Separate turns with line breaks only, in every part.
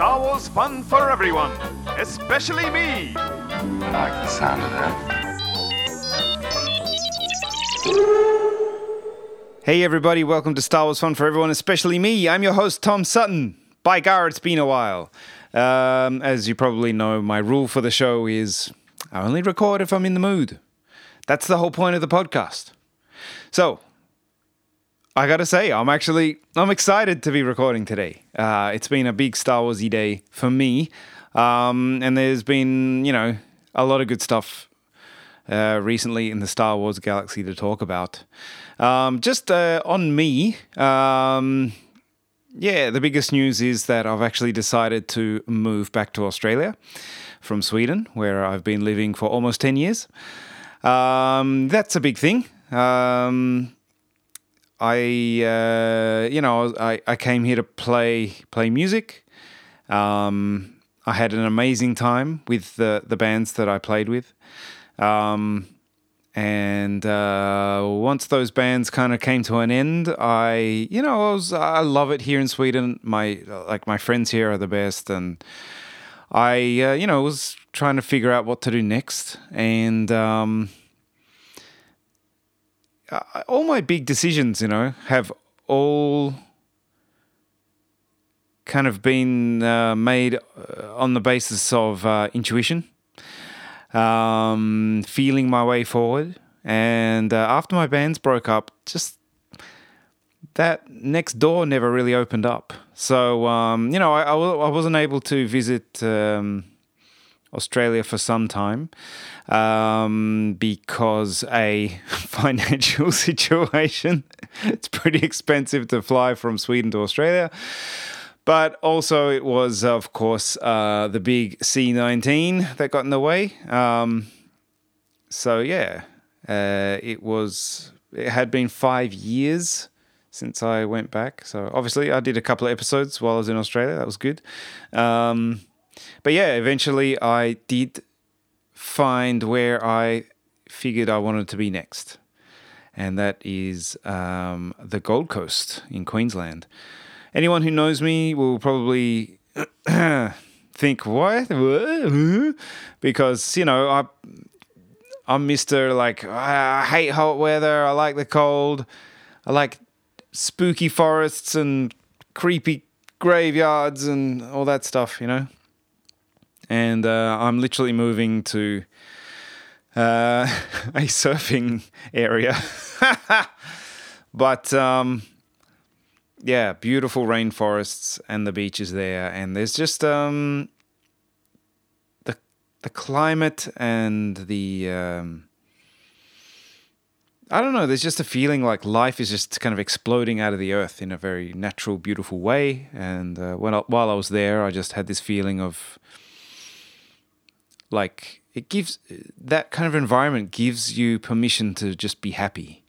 Star Wars fun for everyone, especially me.
I like the sound of that.
Hey everybody, welcome to Star Wars Fun for Everyone, especially me. I'm your host, Tom Sutton. By gar, it's been a while. Um, as you probably know, my rule for the show is I only record if I'm in the mood. That's the whole point of the podcast. So, I gotta say, I'm actually I'm excited to be recording today. Uh, it's been a big Star Warsy day for me, um, and there's been you know a lot of good stuff uh, recently in the Star Wars galaxy to talk about. Um, just uh, on me, um, yeah, the biggest news is that I've actually decided to move back to Australia from Sweden, where I've been living for almost 10 years. Um, that's a big thing. Um, I, uh, you know, I, I came here to play play music. Um, I had an amazing time with the, the bands that I played with. Um, and uh, once those bands kind of came to an end, I, you know, I was I love it here in Sweden. My like my friends here are the best, and I, uh, you know, was trying to figure out what to do next, and um, all my big decisions, you know, have all kind of been uh, made uh, on the basis of uh, intuition um, feeling my way forward. And uh, after my bands broke up, just that next door never really opened up. So, um, you know, I, I, I, wasn't able to visit um, Australia for some time um, because a financial situation. it's pretty expensive to fly from Sweden to Australia. But also, it was, of course, uh, the big C19 that got in the way. Um, so, yeah, uh, it was, it had been five years since I went back. So, obviously, I did a couple of episodes while I was in Australia. That was good. Um, but yeah, eventually, I did find where I figured I wanted to be next. And that is um, the Gold Coast in Queensland anyone who knows me will probably think what because you know I I'm Mister like I hate hot weather. I like the cold. I like spooky forests and creepy graveyards and all that stuff. You know. And uh, I'm literally moving to uh, a surfing area. but um, yeah, beautiful rainforests and the beaches there, and there's just um, the the climate and the um, I don't know. There's just a feeling like life is just kind of exploding out of the earth in a very natural, beautiful way. And uh, when I, while I was there, I just had this feeling of like it gives that kind of environment gives you permission to just be happy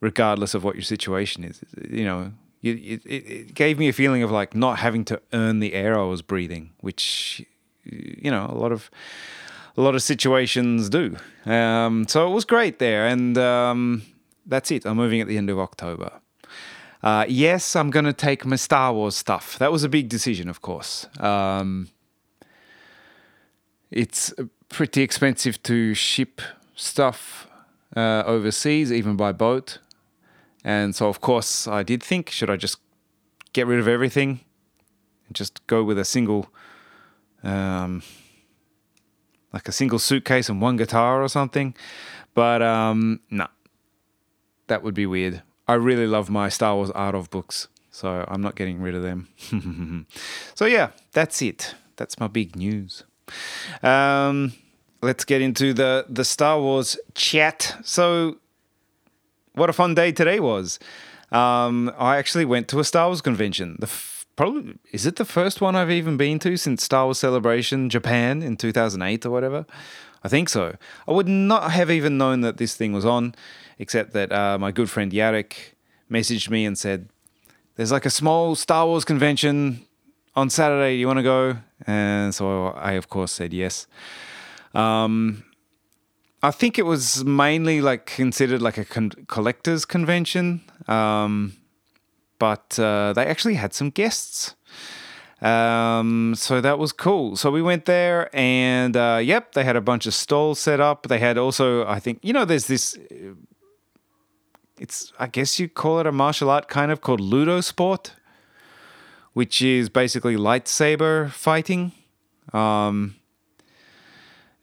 regardless of what your situation is. You know, it, it, it gave me a feeling of like not having to earn the air I was breathing, which you know a lot of a lot of situations do. Um, so it was great there, and um, that's it. I'm moving at the end of October. Uh, yes, I'm going to take my Star Wars stuff. That was a big decision, of course. Um, it's pretty expensive to ship stuff uh, overseas, even by boat. And so, of course, I did think, should I just get rid of everything and just go with a single, um, like a single suitcase and one guitar or something? But um, no, that would be weird. I really love my Star Wars Art of books, so I'm not getting rid of them. so, yeah, that's it. That's my big news. Um, let's get into the, the Star Wars chat. So, what a fun day today was. Um, I actually went to a Star Wars convention. The f- probably is it the first one I've even been to since Star Wars Celebration Japan in 2008 or whatever. I think so. I would not have even known that this thing was on, except that uh, my good friend Yarek messaged me and said, "There's like a small Star Wars convention on Saturday. You want to go?" And so I, of course, said yes. Um, I think it was mainly like considered like a con- collector's convention, um, but uh, they actually had some guests. Um, so that was cool. So we went there, and uh, yep, they had a bunch of stalls set up. They had also, I think, you know, there's this. It's, I guess you call it a martial art kind of called Ludo Sport, which is basically lightsaber fighting. Um,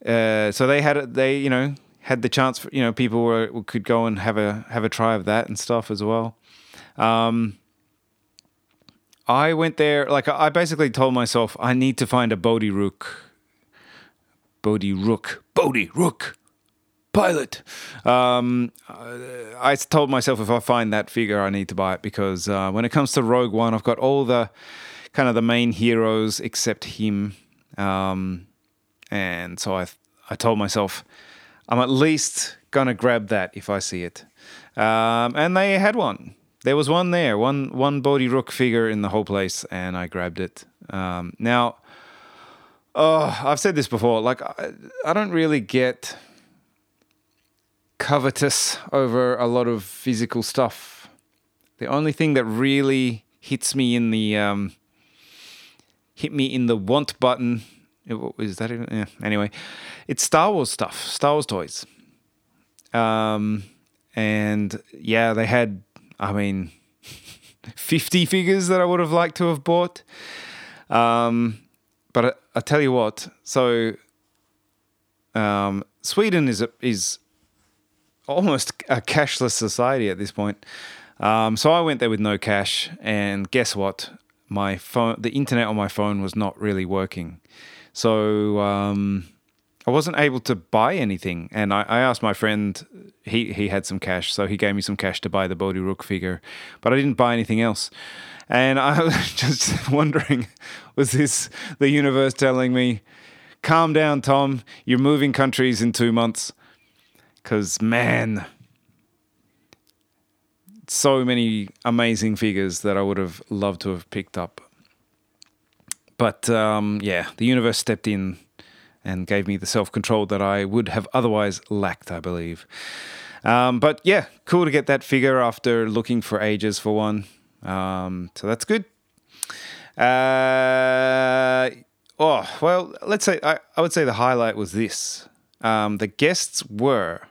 uh, so they had, they, you know, had the chance for, you know, people were, could go and have a, have a try of that and stuff as well. Um, I went there, like I basically told myself I need to find a Bodhi Rook. Bodhi Rook. Bodhi Rook. Pilot. Um, I told myself if I find that figure, I need to buy it because uh, when it comes to Rogue One, I've got all the kind of the main heroes except him. Um, and so I, I told myself I'm at least gonna grab that if I see it. Um, and they had one. There was one there, one one Bodhi Rook figure in the whole place, and I grabbed it. Um, now, oh, I've said this before. Like, I, I don't really get covetous over a lot of physical stuff. The only thing that really hits me in the um, hit me in the want button. Is that even? Yeah. Anyway, it's Star Wars stuff, Star Wars toys. Um, and yeah, they had I mean, 50 figures that I would have liked to have bought. Um, but I, I, tell you what, so um, Sweden is a, is almost a cashless society at this point. Um, so I went there with no cash, and guess what? My phone, the internet on my phone was not really working. So um, I wasn't able to buy anything, and I, I, asked my friend. He he had some cash, so he gave me some cash to buy the Bodhi Rook figure, but I didn't buy anything else. And I was just wondering, was this the universe telling me, "Calm down, Tom. You're moving countries in two months"? Because man, so many amazing figures that I would have loved to have picked up. But um, yeah, the universe stepped in and gave me the self control that I would have otherwise lacked, I believe. Um, but yeah, cool to get that figure after looking for ages for one. Um, so that's good. Uh, oh, well, let's say I, I would say the highlight was this. Um, the guests were,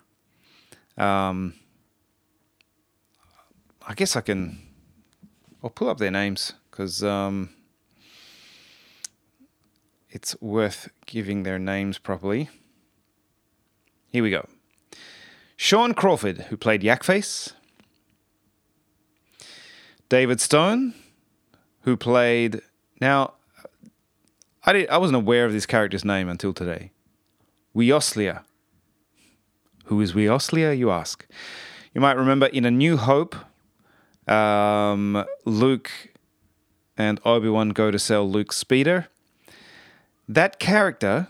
um, I guess I can, I'll pull up their names because um, it's worth giving their names properly. Here we go. Sean Crawford, who played Yakface. David Stone, who played. Now, I, did, I wasn't aware of this character's name until today. Wioslea. Who is Wioslea, you ask? You might remember in A New Hope, um, Luke and Obi Wan go to sell Luke's speeder that character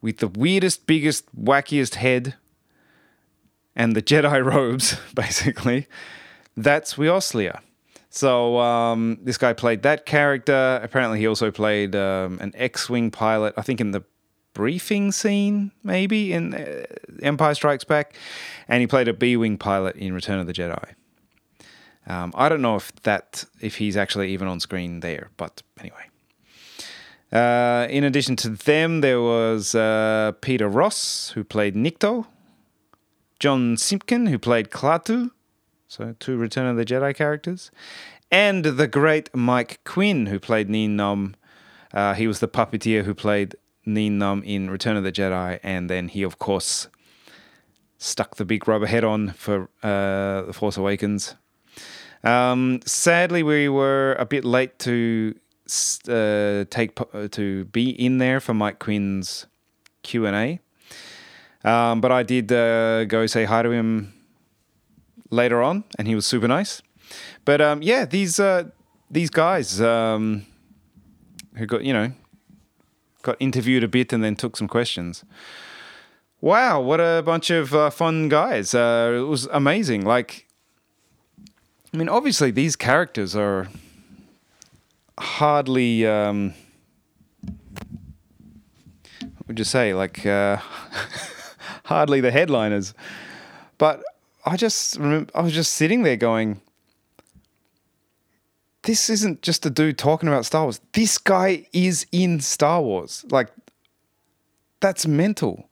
with the weirdest, biggest, wackiest head and the Jedi robes, basically, that's Wioslea. So um, this guy played that character. Apparently, he also played um, an X-wing pilot. I think in the briefing scene, maybe in uh, Empire Strikes Back, and he played a B-wing pilot in Return of the Jedi. Um, I don't know if that if he's actually even on screen there, but anyway. Uh, in addition to them, there was uh, Peter Ross, who played Nikto, John Simpkin, who played Klaatu, so two Return of the Jedi characters, and the great Mike Quinn, who played Nien Nunb. Uh, he was the puppeteer who played Nien Nunb in Return of the Jedi, and then he, of course, stuck the big rubber head on for uh, The Force Awakens. Um, sadly, we were a bit late to uh, take uh, to be in there for Mike Quinn's Q and A. Um, but I did uh, go say hi to him later on, and he was super nice. But um, yeah, these uh, these guys um, who got you know got interviewed a bit and then took some questions. Wow, what a bunch of uh, fun guys! Uh, it was amazing. Like, I mean, obviously these characters are hardly. Um, would you say? Like uh, hardly the headliners, but I just remember I was just sitting there going, this isn't just a dude talking about Star Wars. This guy is in Star Wars. Like, that's mental.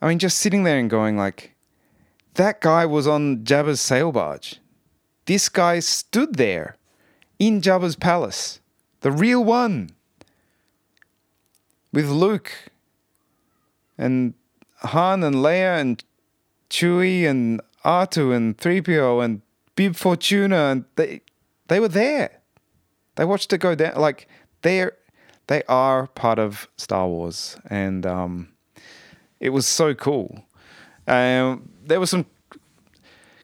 I mean, just sitting there and going like, that guy was on Jabba's sail barge. This guy stood there in Jabba's palace, the real one, with Luke and Han and Leia and Chewie and R2 and 3PO and Bib Fortuna and they they were there. They watched it go down like they're they are part of Star Wars and um, it was so cool. Um, there were some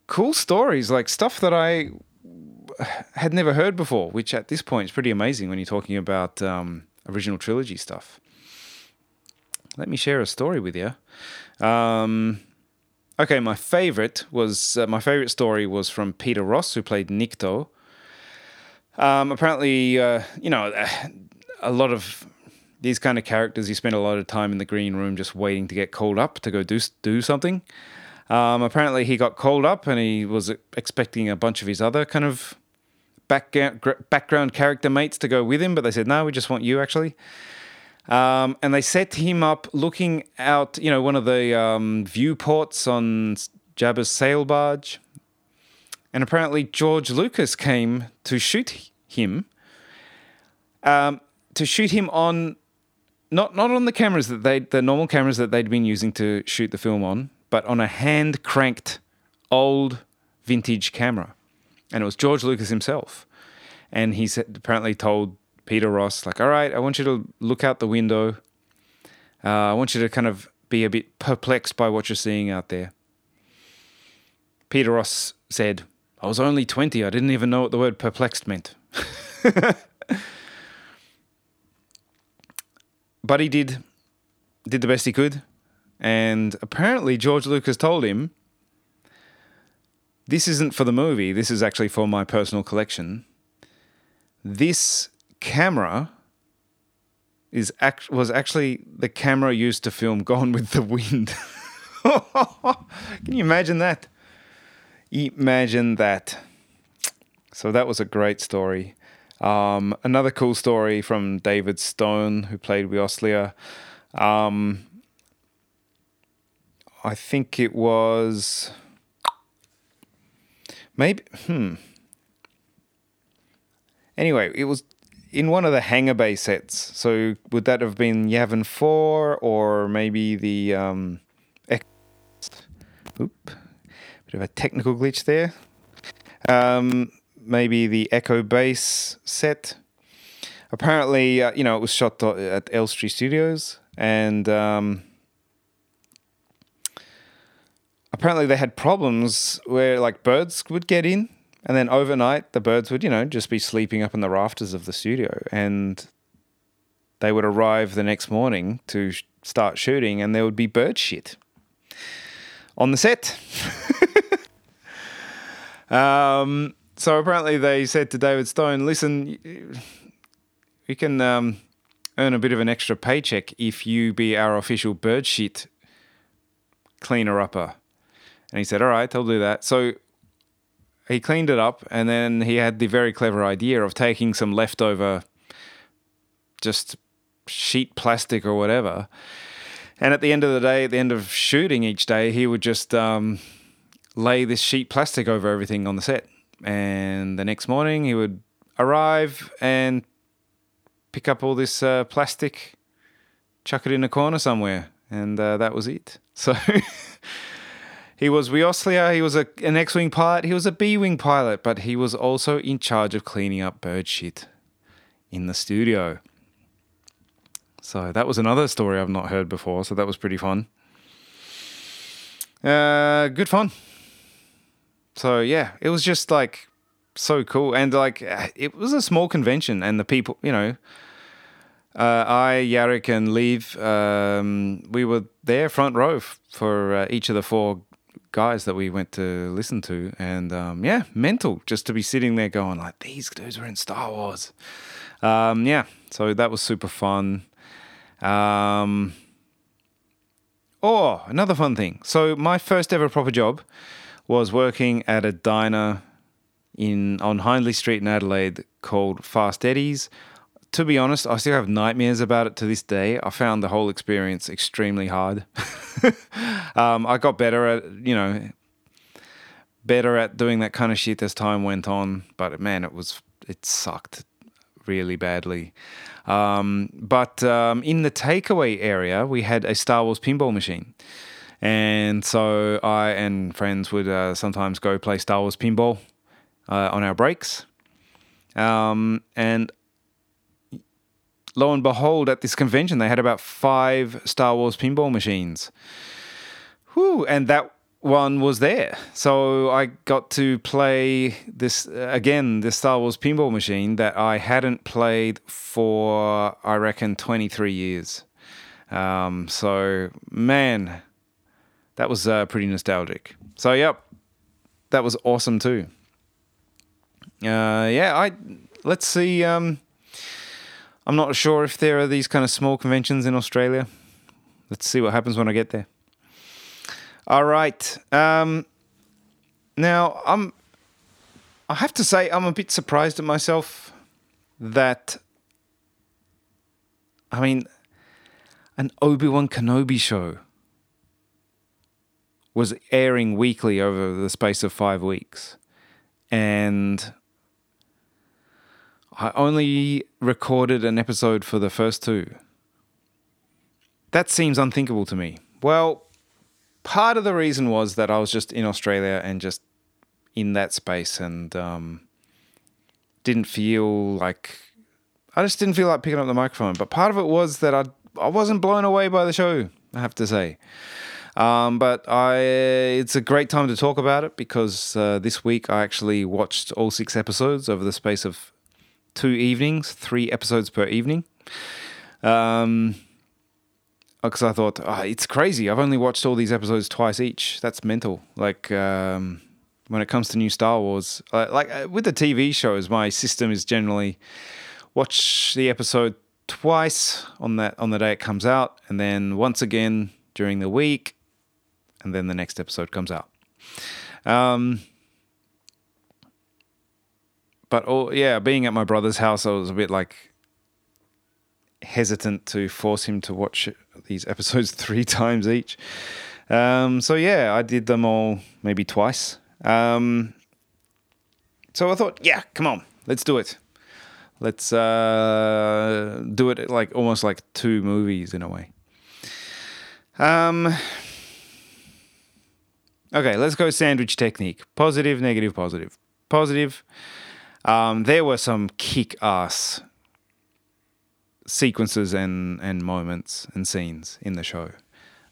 cool stories, like stuff that I had never heard before, which at this point is pretty amazing when you're talking about um, original trilogy stuff. Let me share a story with you. Um, okay, my favorite was uh, my favorite story was from Peter Ross, who played Nikto. Um, apparently, uh, you know, a lot of these kind of characters, you spend a lot of time in the green room just waiting to get called up to go do do something. Um, apparently, he got called up and he was expecting a bunch of his other kind of background background character mates to go with him, but they said no, we just want you actually. Um, and they set him up looking out, you know, one of the um, viewports on Jabba's sail barge. And apparently, George Lucas came to shoot him. Um, to shoot him on not not on the cameras that they the normal cameras that they'd been using to shoot the film on, but on a hand cranked old vintage camera, and it was George Lucas himself, and he said, apparently told Peter Ross like, "All right, I want you to look out the window. Uh, I want you to kind of be a bit perplexed by what you're seeing out there." Peter Ross said, "I was only twenty. I didn't even know what the word perplexed meant." but he did did the best he could, and apparently George Lucas told him, "This isn't for the movie. This is actually for my personal collection. This camera." Is act- was actually the camera used to film Gone with the Wind. Can you imagine that? Imagine that. So that was a great story. Um, another cool story from David Stone, who played Wioslea. Um, I think it was maybe. Hmm. Anyway, it was in one of the hangar bay sets. So would that have been Yavin Four or maybe the um, Oop, bit of a technical glitch there. Um, maybe the Echo Base set. Apparently, uh, you know, it was shot at Elstree Studios, and um, apparently they had problems where like birds would get in, and then overnight the birds would, you know, just be sleeping up in the rafters of the studio, and they would arrive the next morning to sh- start shooting, and there would be bird shit on the set. um, so apparently they said to David Stone, "Listen, you can um, earn a bit of an extra paycheck if you be our official bird shit cleaner upper." And he said, "All right, I'll do that." So he cleaned it up, and then he had the very clever idea of taking some leftover, just sheet plastic or whatever. And at the end of the day, at the end of shooting each day, he would just um, lay this sheet plastic over everything on the set and the next morning he would arrive and pick up all this uh, plastic, chuck it in a corner somewhere, and uh, that was it. So he was Wioslea, he was a, an X Wing pilot, he was a B Wing pilot, but he was also in charge of cleaning up bird shit in the studio. So that was another story I've not heard before, so that was pretty fun. Uh, good fun. So yeah, it was just like so cool, and like it was a small convention, and the people, you know, uh, I, Yarrick, and Leave, um, we were there front row f- for uh, each of the four guys that we went to listen to, and um, yeah, mental just to be sitting there going like these dudes were in Star Wars. Um, yeah, so that was super fun. Um, oh, another fun thing. So my first ever proper job was working at a diner in on Hindley Street in Adelaide called Fast Eddie's. To be honest, I still have nightmares about it to this day. I found the whole experience extremely hard. um, I got better at, you know, better at doing that kind of shit as time went on, but man, it was it sucked really badly. Um, but um, in the takeaway area, we had a Star Wars pinball machine. And so I and friends would uh, sometimes go play Star Wars pinball uh, on our breaks. Um, and lo and behold, at this convention, they had about five Star Wars pinball machines. Whew, and that one was there. So I got to play this again, this Star Wars pinball machine that I hadn't played for, I reckon, 23 years. Um, so, man, that was uh, pretty nostalgic. So, yep, that was awesome too. Uh, yeah, I let's see. Um, I'm not sure if there are these kind of small conventions in Australia. Let's see what happens when I get there. All right. Um, now I'm. I have to say I'm a bit surprised at myself that. I mean, an Obi Wan Kenobi show was airing weekly over the space of five weeks, and I only recorded an episode for the first two. That seems unthinkable to me. Well, part of the reason was that I was just in Australia and just in that space and um, didn't feel like I just didn't feel like picking up the microphone. But part of it was that I I wasn't blown away by the show. I have to say. Um, but I, it's a great time to talk about it because uh, this week I actually watched all six episodes over the space of two evenings, three episodes per evening. Um, because I thought oh, it's crazy. I've only watched all these episodes twice each. That's mental. Like um, when it comes to new Star Wars, uh, like uh, with the TV shows, my system is generally watch the episode twice on that on the day it comes out, and then once again during the week, and then the next episode comes out. Um, but oh yeah, being at my brother's house, I was a bit like hesitant to force him to watch these episodes three times each. Um, so yeah, I did them all maybe twice. Um, so I thought, yeah, come on, let's do it. Let's uh, do it like almost like two movies in a way. Um, okay, let's go sandwich technique. Positive, negative, positive. Positive. Um, there were some kick ass sequences and, and moments and scenes in the show.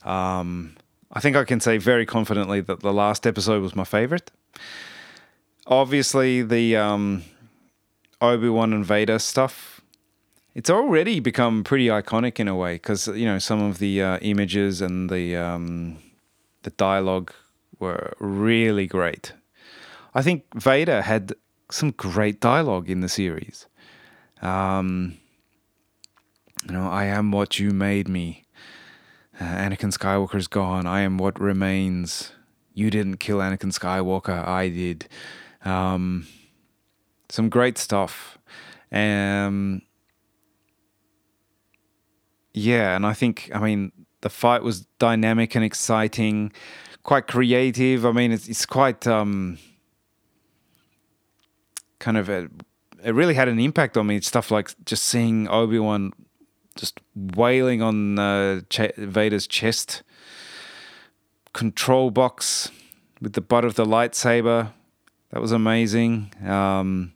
Um, I think I can say very confidently that the last episode was my favorite. Obviously, the um, Obi Wan and Vader stuff. It's already become pretty iconic in a way because you know some of the uh, images and the um, the dialogue were really great. I think Vader had some great dialogue in the series. Um, you know, I am what you made me. Uh, Anakin Skywalker's gone. I am what remains. You didn't kill Anakin Skywalker. I did. Um, some great stuff. Um, yeah, and I think, I mean, the fight was dynamic and exciting, quite creative. I mean, it's, it's quite um, kind of a, it really had an impact on me. Stuff like just seeing Obi Wan just wailing on uh, Ch- Vader's chest, control box with the butt of the lightsaber. That was amazing. Um,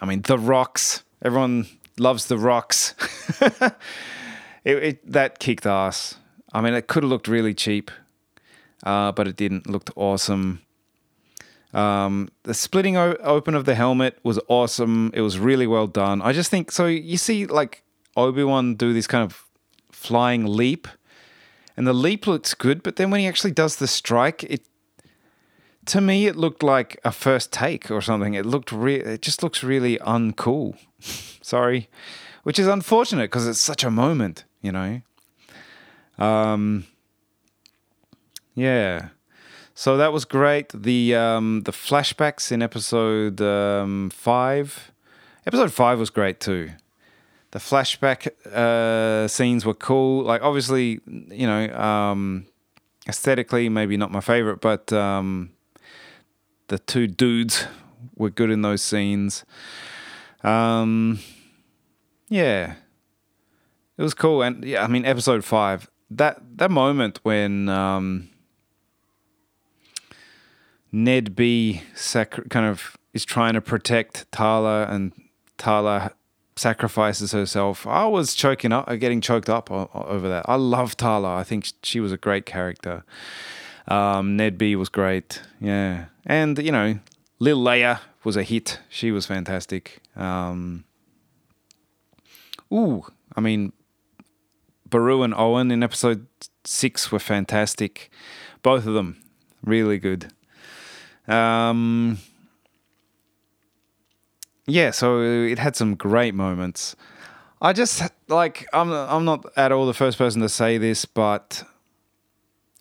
I mean, the rocks. Everyone loves the rocks. it, it, that kicked ass. I mean, it could have looked really cheap, uh, but it didn't. Looked awesome. Um, the splitting o- open of the helmet was awesome. It was really well done. I just think so. You see, like Obi Wan do this kind of flying leap, and the leap looks good, but then when he actually does the strike, it to me it looked like a first take or something. It looked re- it just looks really uncool. Sorry, which is unfortunate because it's such a moment, you know. Um, yeah. So that was great. The um, the flashbacks in episode um, five, episode five was great too. The flashback uh, scenes were cool. Like obviously, you know, um, aesthetically maybe not my favorite, but um, the two dudes were good in those scenes. Um, yeah, it was cool, and yeah, I mean, episode five. That that moment when um, NED-B kind of is trying to protect Tala, and Tala sacrifices herself. I was choking up, getting choked up over that. I love Tala. I think she was a great character. Um, NED-B was great, yeah, and you know, Lil Leia was a hit. She was fantastic. Um, ooh, I mean, Beru and Owen in episode six were fantastic. Both of them really good. Um, yeah, so it had some great moments. I just like I'm I'm not at all the first person to say this, but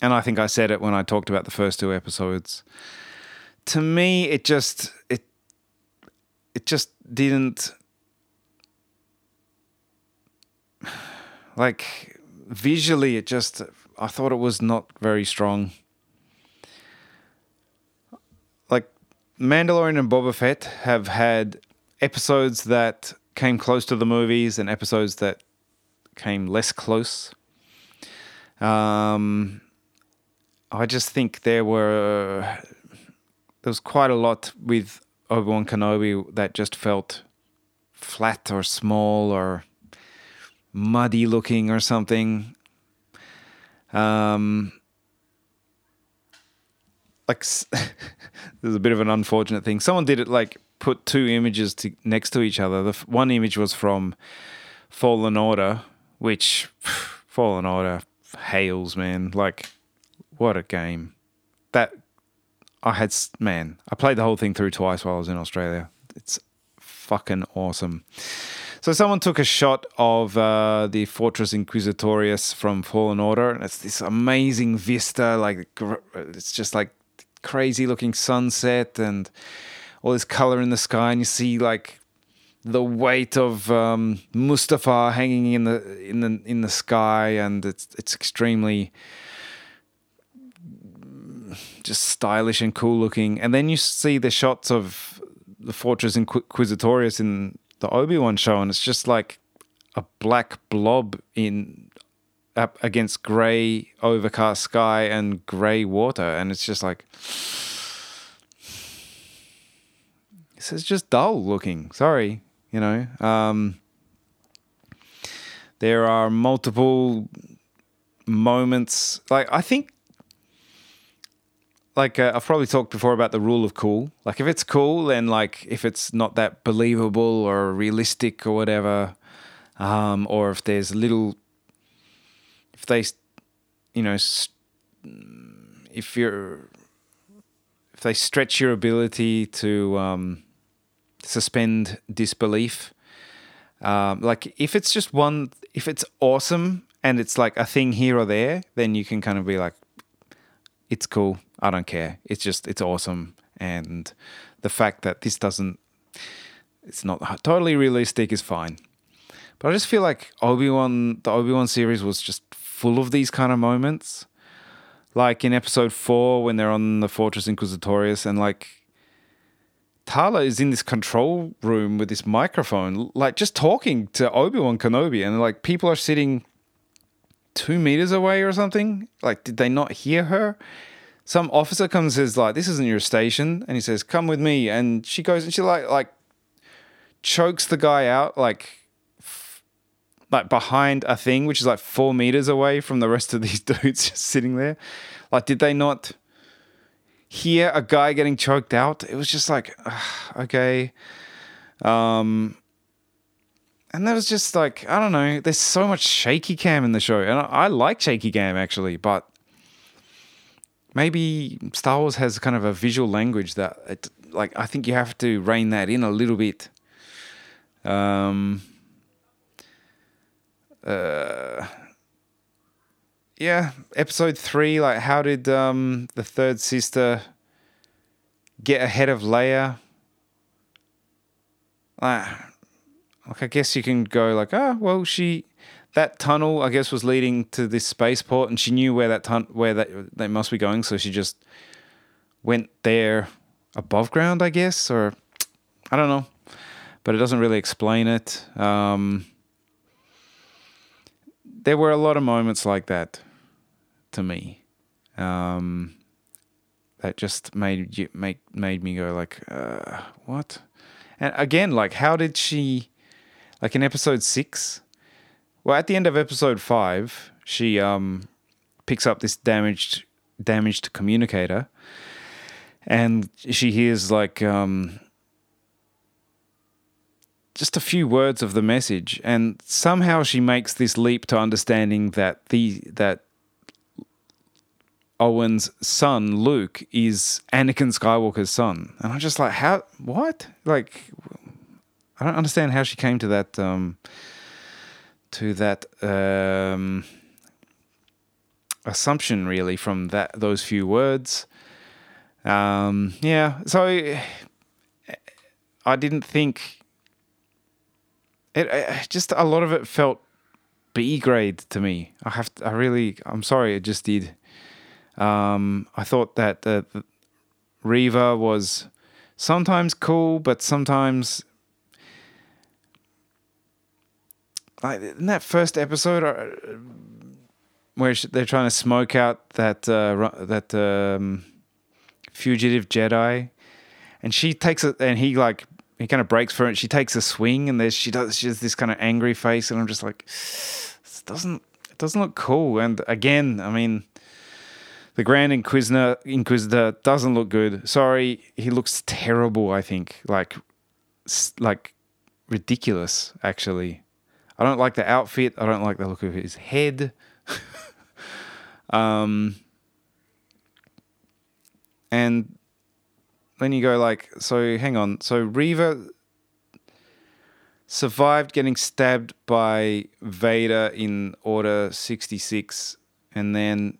and I think I said it when I talked about the first two episodes. To me, it just it it just didn't like visually it just I thought it was not very strong. Like Mandalorian and Boba Fett have had episodes that came close to the movies and episodes that came less close. Um, I just think there were there was quite a lot with Obi Wan Kenobi that just felt flat or small or muddy looking or something. Um, like there's a bit of an unfortunate thing. Someone did it like put two images to, next to each other. The f- one image was from Fallen Order, which Fallen Order hails, man. Like what a game. That I had man, I played the whole thing through twice while I was in Australia. It's fucking awesome. So someone took a shot of uh, the Fortress Inquisitorius from Fallen Order, and it's this amazing vista. Like it's just like crazy looking sunset and all this color in the sky, and you see like the weight of um, Mustafar hanging in the in the in the sky, and it's it's extremely just stylish and cool looking. And then you see the shots of the Fortress Inquisitorius in the Obi Wan show, and it's just like a black blob in up against grey overcast sky and grey water, and it's just like is just dull looking. Sorry, you know. Um, there are multiple moments. Like I think like uh, I've probably talked before about the rule of cool. Like if it's cool, then like if it's not that believable or realistic or whatever, um, or if there's little, if they, you know, if you're, if they stretch your ability to um, suspend disbelief, um, like if it's just one, if it's awesome and it's like a thing here or there, then you can kind of be like, it's cool. I don't care. It's just it's awesome, and the fact that this doesn't, it's not totally realistic is fine. But I just feel like Obi Wan, the Obi Wan series was just full of these kind of moments. Like in episode four, when they're on the Fortress Inquisitorius, and like Tala is in this control room with this microphone, like just talking to Obi Wan Kenobi, and like people are sitting two meters away or something. Like, did they not hear her? Some officer comes and says, like, this isn't your station. And he says, come with me. And she goes and she like like chokes the guy out like like behind a thing which is like four meters away from the rest of these dudes just sitting there. Like, did they not hear a guy getting choked out? It was just like, ugh, okay. Um, and that was just like I don't know. There's so much shaky cam in the show, and I, I like shaky cam actually, but maybe Star Wars has kind of a visual language that it, like I think you have to rein that in a little bit. Um. Uh, yeah, episode three. Like, how did um, the third sister get ahead of Leia? Like, like I guess you can go like, ah, well, she that tunnel I guess was leading to this spaceport, and she knew where that tun- where that they must be going, so she just went there above ground, I guess, or I don't know, but it doesn't really explain it. Um, there were a lot of moments like that to me. Um, that just made you make made me go like, uh, what? And again, like, how did she? Like in episode six, well, at the end of episode five, she um picks up this damaged damaged communicator, and she hears like um just a few words of the message, and somehow she makes this leap to understanding that the that Owen's son Luke is Anakin Skywalker's son, and I'm just like, how? What? Like, I don't understand how she came to that. Um, to that um, assumption, really, from that those few words. Um, yeah, so I didn't think it, it. Just a lot of it felt B grade to me. I have. To, I really. I'm sorry. It just did. Um, I thought that uh, Reva was sometimes cool, but sometimes like in that first episode uh, where they're trying to smoke out that uh, that um, fugitive Jedi, and she takes it, and he like he kind of breaks for it. She takes a swing, and there's she does she has this kind of angry face, and I'm just like, this doesn't it doesn't look cool. And again, I mean, the Grand Inquisitor Inquisitor doesn't look good. Sorry, he looks terrible. I think like like ridiculous actually. I don't like the outfit. I don't like the look of his head. um, and then you go like, so hang on. So Reva survived getting stabbed by Vader in Order 66, and then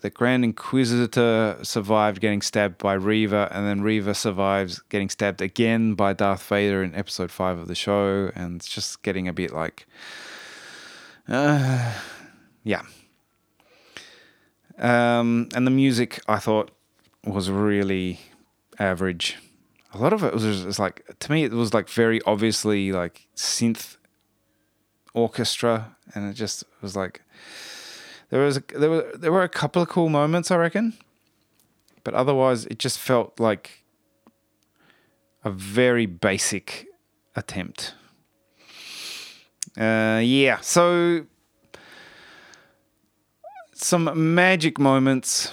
the Grand Inquisitor survived getting stabbed by Reva, and then Reva survives getting stabbed again by Darth Vader in episode five of the show, and it's just getting a bit like, uh, yeah. Um, and the music I thought was really average. A lot of it was just like to me, it was like very obviously like synth orchestra, and it just was like there was there were there were a couple of cool moments, I reckon, but otherwise it just felt like a very basic attempt. Uh, yeah, so some magic moments.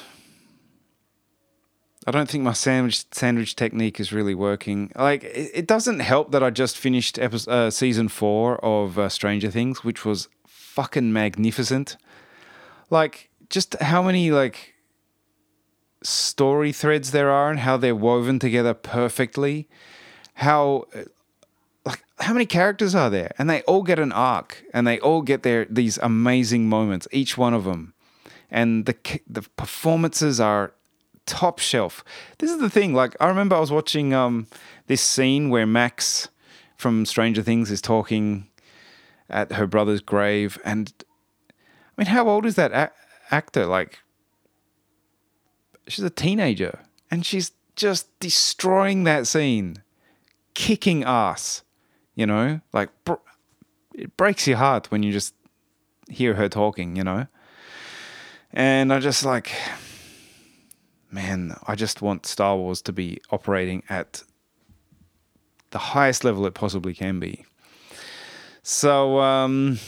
I don't think my sandwich sandwich technique is really working. Like, it, it doesn't help that I just finished episode, uh, season four of uh, Stranger Things, which was fucking magnificent like just how many like story threads there are and how they're woven together perfectly. How like how many characters are there and they all get an arc and they all get their these amazing moments each one of them and the the performances are top shelf this is the thing like i remember i was watching um this scene where max from stranger things is talking at her brother's grave and I mean, how old is that a- actor? Like, she's a teenager and she's just destroying that scene, kicking ass, you know? Like, br- it breaks your heart when you just hear her talking, you know? And I just like, man, I just want Star Wars to be operating at the highest level it possibly can be. So, um,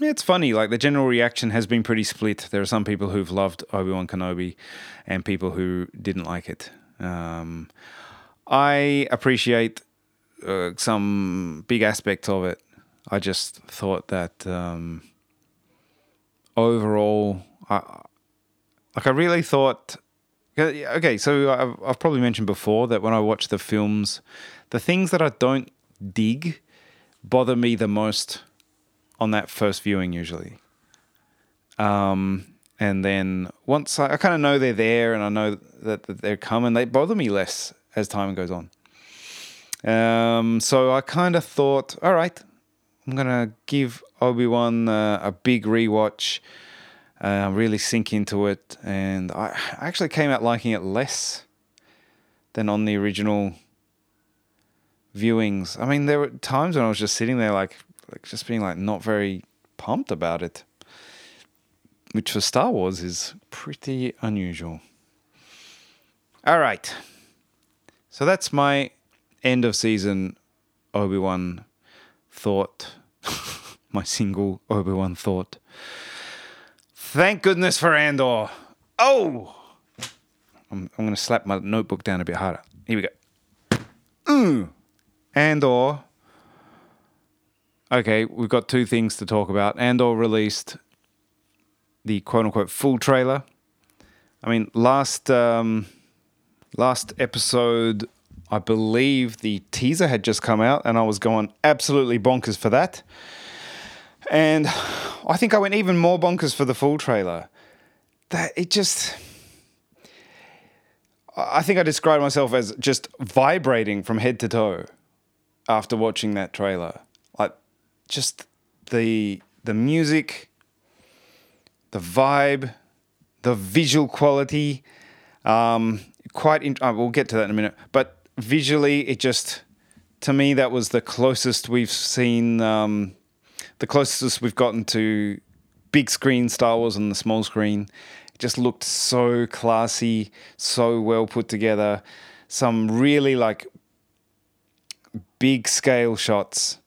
it's funny. Like the general reaction has been pretty split. There are some people who've loved Obi Wan Kenobi, and people who didn't like it. Um, I appreciate uh, some big aspects of it. I just thought that um, overall, I, like I really thought. Okay, so I've, I've probably mentioned before that when I watch the films, the things that I don't dig bother me the most on that first viewing usually. Um, and then once I, I kind of know they're there and I know that, that they're coming, they bother me less as time goes on. Um, so I kind of thought, all right, I'm gonna give Obi Wan uh, a big rewatch, uh, really sink into it, and I actually came out liking it less than on the original viewings. I mean, there were times when I was just sitting there, like, like just being like not very pumped about it, which for Star Wars is pretty unusual. All right, so that's my end of season Obi Wan thought, my single Obi Wan thought. Thank goodness for Andor. Oh, I'm, I'm going to slap my notebook down a bit harder. Here we go. Mm. Andor. Okay, we've got two things to talk about. Andor released the quote unquote full trailer. I mean, last um, last episode, I believe the teaser had just come out, and I was going absolutely bonkers for that. And I think I went even more bonkers for the full trailer. That it just. I think I described myself as just vibrating from head to toe after watching that trailer. Like just the the music, the vibe, the visual quality. Um, quite. In, uh, we'll get to that in a minute. But visually, it just to me that was the closest we've seen. Um, the closest we've gotten to big screen Star Wars on the small screen. It just looked so classy, so well put together. Some really like big scale shots,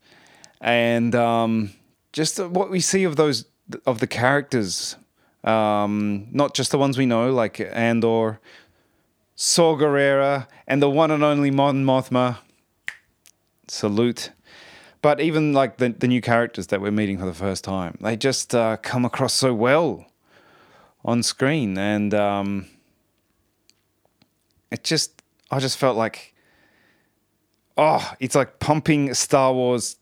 and um, just what we see of those of the characters, um, not just the ones we know like Andor, Saw Gerrera, and the one and only Mon Mothma. Salute. But even like the, the new characters that we're meeting for the first time, they just uh, come across so well on screen. And um, it just, I just felt like, oh, it's like pumping Star Wars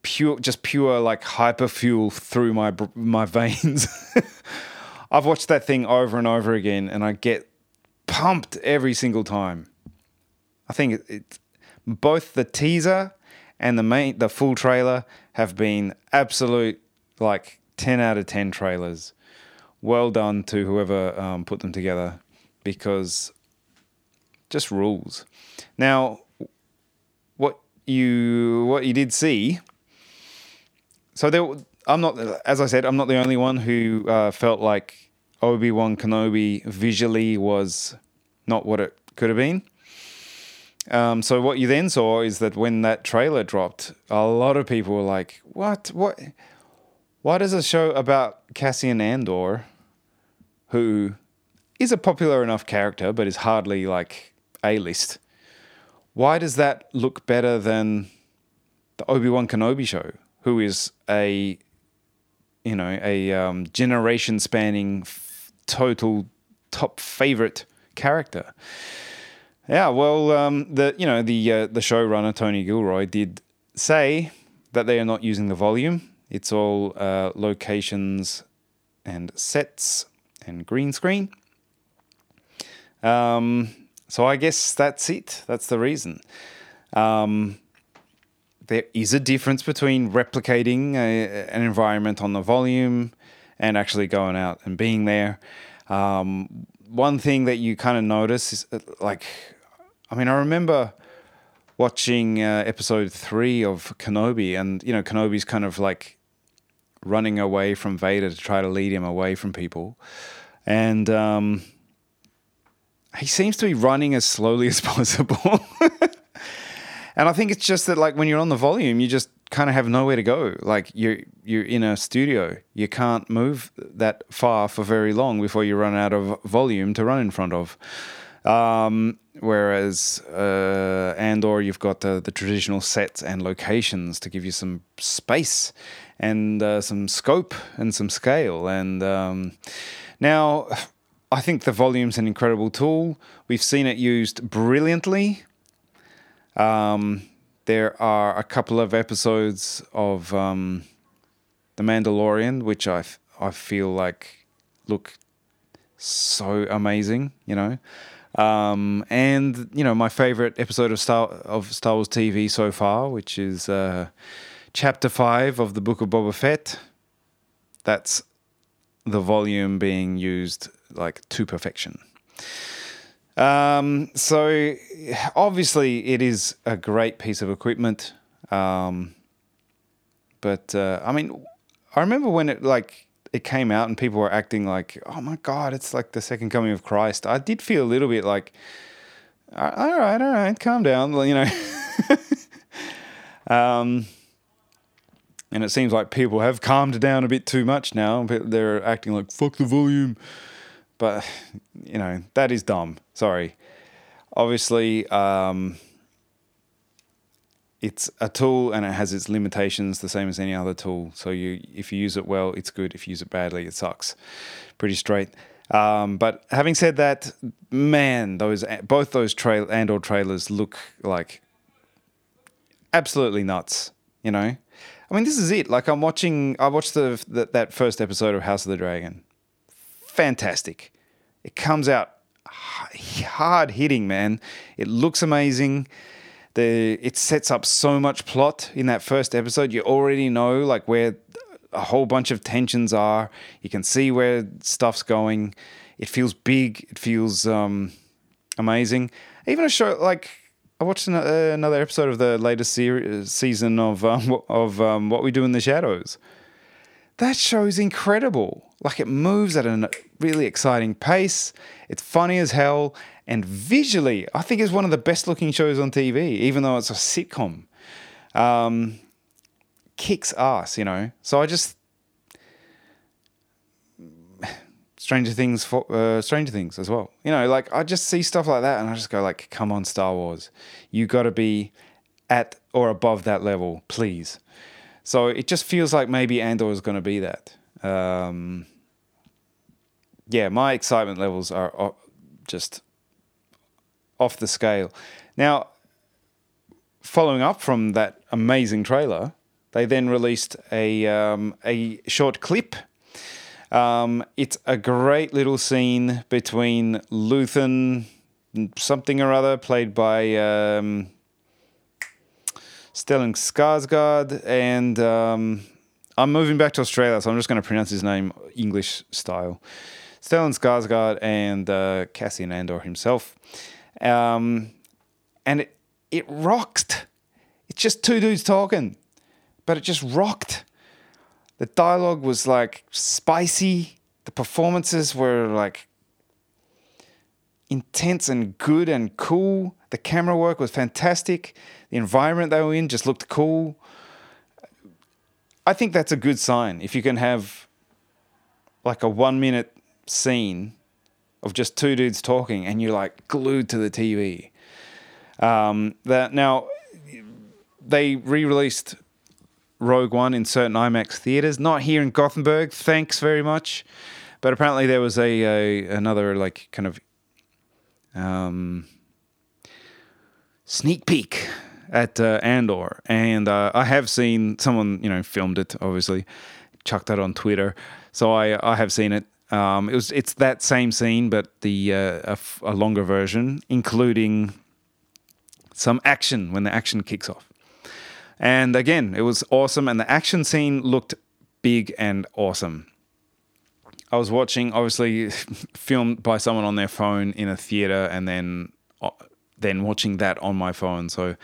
pure, just pure like hyper fuel through my my veins. I've watched that thing over and over again, and I get pumped every single time. I think it's it, both the teaser and the main the full trailer have been absolute like 10 out of 10 trailers. Well done to whoever um, put them together because just rules. Now what you what you did see so there i'm not as i said i'm not the only one who uh, felt like obi-wan kenobi visually was not what it could have been um, so what you then saw is that when that trailer dropped, a lot of people were like, "What? What? Why does a show about Cassian Andor, who is a popular enough character but is hardly like a list, why does that look better than the Obi Wan Kenobi show, who is a you know a um, generation spanning f- total top favorite character?" Yeah, well, um, the you know the uh, the showrunner Tony Gilroy did say that they are not using the volume. It's all uh, locations and sets and green screen. Um, so I guess that's it. That's the reason. Um, there is a difference between replicating a, an environment on the volume and actually going out and being there. Um, one thing that you kind of notice is uh, like I mean, I remember watching uh, episode three of Kenobi, and you know, Kenobi's kind of like running away from Vader to try to lead him away from people, and um, he seems to be running as slowly as possible. and I think it's just that, like, when you're on the volume, you just kind of have nowhere to go. Like you're you're in a studio, you can't move that far for very long before you run out of volume to run in front of. Um, whereas uh, Andor, you've got the, the traditional sets and locations to give you some space and uh, some scope and some scale. And um, now, I think the volume's an incredible tool. We've seen it used brilliantly. Um, there are a couple of episodes of um, The Mandalorian, which I I feel like look so amazing, you know. Um, and you know my favorite episode of Star of Star Wars TV so far, which is uh, chapter five of the Book of Boba Fett. That's the volume being used like to perfection. Um, so obviously it is a great piece of equipment. Um, but uh, I mean, I remember when it like it came out and people were acting like, "Oh my god, it's like the second coming of Christ." I did feel a little bit like, "All right, all right, calm down," you know. um, and it seems like people have calmed down a bit too much now. They're acting like "fuck the volume," but you know that is dumb. Sorry. Obviously, um, it's a tool and it has its limitations the same as any other tool. So you if you use it well it's good. If you use it badly it sucks. Pretty straight. Um, but having said that man those both those trail Andor trailers look like absolutely nuts you know? I mean this is it. Like i'm watching i watched the, the that first episode of house of the dragon. Fantastic. It comes out hard hitting man. It looks amazing the it sets up so much plot in that first episode. You already know like where a whole bunch of tensions are. You can see where stuff's going. It feels big. It feels um, amazing. Even a show like I watched an, uh, another episode of the latest series, season of um, of um, What We Do in the Shadows. That show's incredible. Like it moves at a really exciting pace. It's funny as hell, and visually, I think it's one of the best looking shows on TV, even though it's a sitcom. Um, kicks ass, you know. So I just Stranger Things for uh, Stranger Things as well. You know, like I just see stuff like that and I just go like, come on, Star Wars, you got to be at or above that level, please. So it just feels like maybe Andor is going to be that. Um, yeah, my excitement levels are just off the scale. Now, following up from that amazing trailer, they then released a um, a short clip. Um, it's a great little scene between Luthen something or other, played by um, Stellan Skarsgård, and um, I'm moving back to Australia, so I'm just going to pronounce his name English style. Stellan Skarsgård and uh, Cassian Andor himself. Um, and it, it rocked. It's just two dudes talking, but it just rocked. The dialogue was like spicy. The performances were like intense and good and cool. The camera work was fantastic. The environment they were in just looked cool. I think that's a good sign if you can have like a one minute scene of just two dudes talking and you're like glued to the TV. Um, that now they re-released Rogue One in certain IMAX theaters, not here in Gothenburg. Thanks very much, but apparently there was a, a another like kind of um, sneak peek at uh, Andor, and uh, I have seen someone you know filmed it, obviously, chucked that on Twitter, so I I have seen it. Um, it was it's that same scene, but the uh, a, longer version, including some action when the action kicks off. And again, it was awesome, and the action scene looked big and awesome. I was watching, obviously, filmed by someone on their phone in a theater, and then uh, then watching that on my phone. So,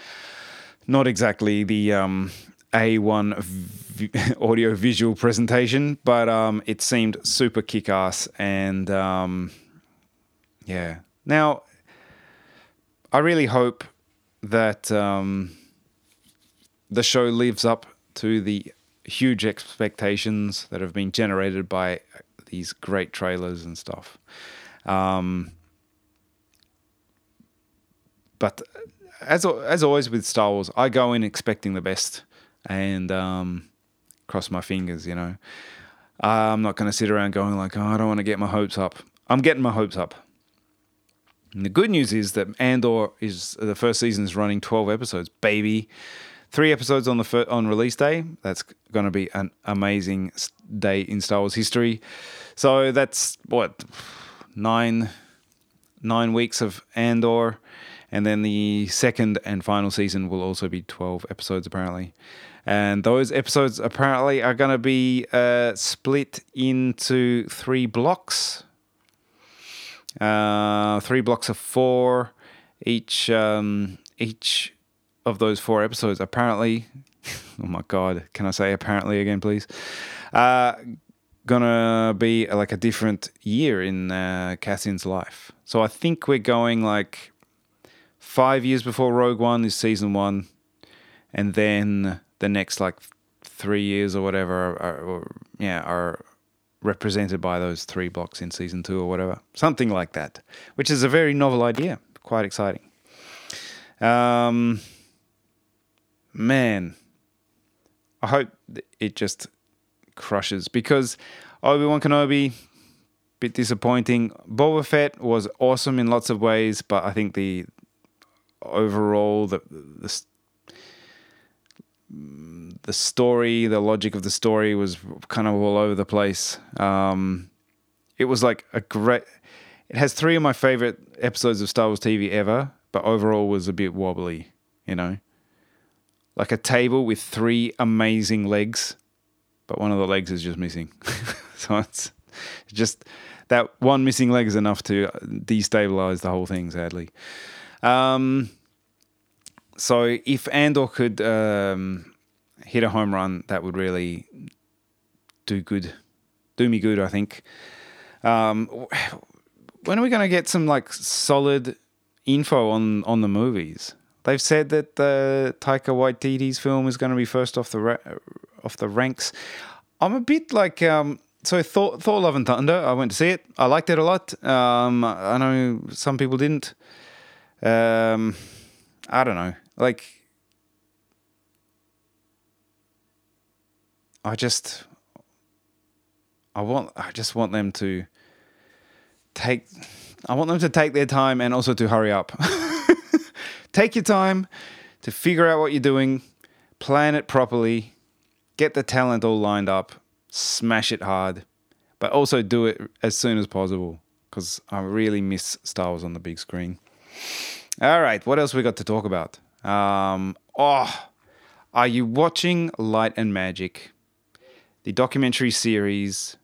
not exactly the um, a1 v- audio visual presentation, but um, it seemed super kick ass. And um, yeah. Now, I really hope that um, the show lives up to the huge expectations that have been generated by these great trailers and stuff. Um, but as as always with Star Wars, I go in expecting the best and um, cross my fingers, you know. I'm not going to sit around going like, oh, I don't want to get my hopes up. I'm getting my hopes up. And the good news is that Andor is the first season is running 12 episodes, baby. three episodes on the fir- on release day. That's going to be an amazing day in Star Wars history. So that's what nine nine weeks of Andor, and then the second and final season will also be twelve episodes apparently. And those episodes apparently are going to be uh, split into three blocks. Uh, three blocks of four. Each um, each of those four episodes apparently. oh my god! Can I say apparently again, please? Uh, gonna be like a different year in uh, Cassian's life. So I think we're going like five years before Rogue One is season one, and then the next like three years or whatever, are, or, yeah, are represented by those three blocks in season two or whatever, something like that, which is a very novel idea, quite exciting. Um, man, I hope it just crushes because Obi Wan Kenobi, bit disappointing. Boba Fett was awesome in lots of ways, but I think the overall the the the story, the logic of the story was kind of all over the place. Um, it was like a great. It has three of my favorite episodes of Star Wars TV ever, but overall was a bit wobbly. You know, like a table with three amazing legs, but one of the legs is just missing. so it's just that one missing leg is enough to destabilize the whole thing. Sadly. Um, so if Andor could um, hit a home run, that would really do good, do me good. I think. Um, when are we going to get some like solid info on on the movies? They've said that the Taika Waititi's film is going to be first off the ra- off the ranks. I'm a bit like um, so Thor, Thor: Love and Thunder. I went to see it. I liked it a lot. Um, I know some people didn't. Um, I don't know. Like, I just, I want, I just want them to take, I want them to take their time and also to hurry up. take your time to figure out what you're doing, plan it properly, get the talent all lined up, smash it hard, but also do it as soon as possible because I really miss Star Wars on the big screen. All right, what else we got to talk about? Um, oh, are you watching Light and Magic, the documentary series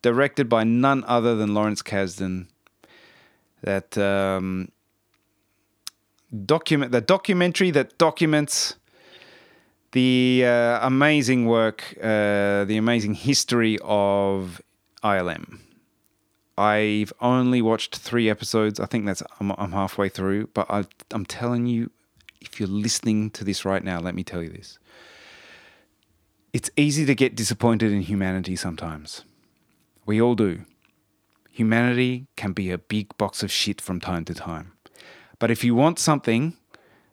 directed by none other than Lawrence Kasdan? That um, document, the documentary that documents the uh, amazing work, uh, the amazing history of ILM. I've only watched three episodes. I think that's I'm, I'm halfway through, but I, I'm telling you, if you're listening to this right now, let me tell you this. It's easy to get disappointed in humanity sometimes. We all do. Humanity can be a big box of shit from time to time. But if you want something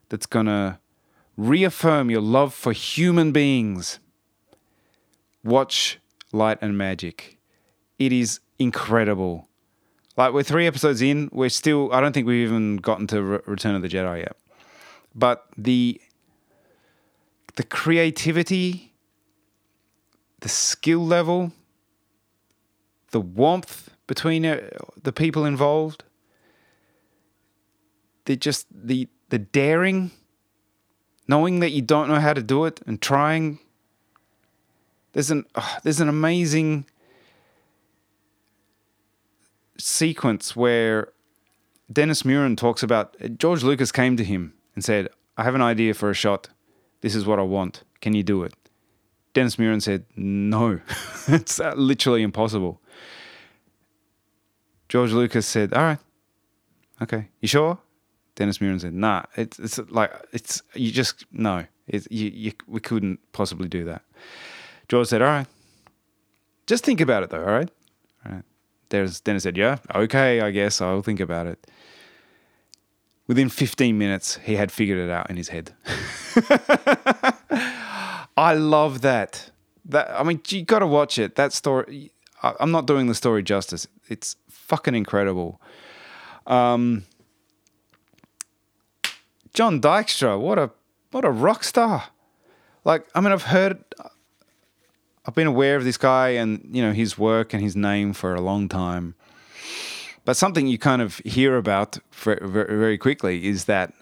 that's going to reaffirm your love for human beings, watch Light and Magic. It is incredible. Like we're three episodes in, we're still. I don't think we've even gotten to Re- Return of the Jedi yet. But the the creativity, the skill level, the warmth between uh, the people involved, the just the the daring, knowing that you don't know how to do it and trying. There's an uh, there's an amazing sequence where Dennis Muren talks about George Lucas came to him and said, "I have an idea for a shot. This is what I want. Can you do it?" Dennis Muren said, "No, it's uh, literally impossible." George Lucas said, "All right, okay, you sure?" Dennis Muren said, "Nah, it's it's like it's you just no, you, you we couldn't possibly do that." George said, "All right, just think about it though. All right, all right." Dennis, Dennis said, "Yeah, okay, I guess I'll think about it." Within 15 minutes, he had figured it out in his head. I love that. That I mean, you got to watch it. That story. I- I'm not doing the story justice. It's fucking incredible. Um, John Dykstra, what a what a rock star. like I mean I've heard I've been aware of this guy and you know his work and his name for a long time. But something you kind of hear about very, quickly is that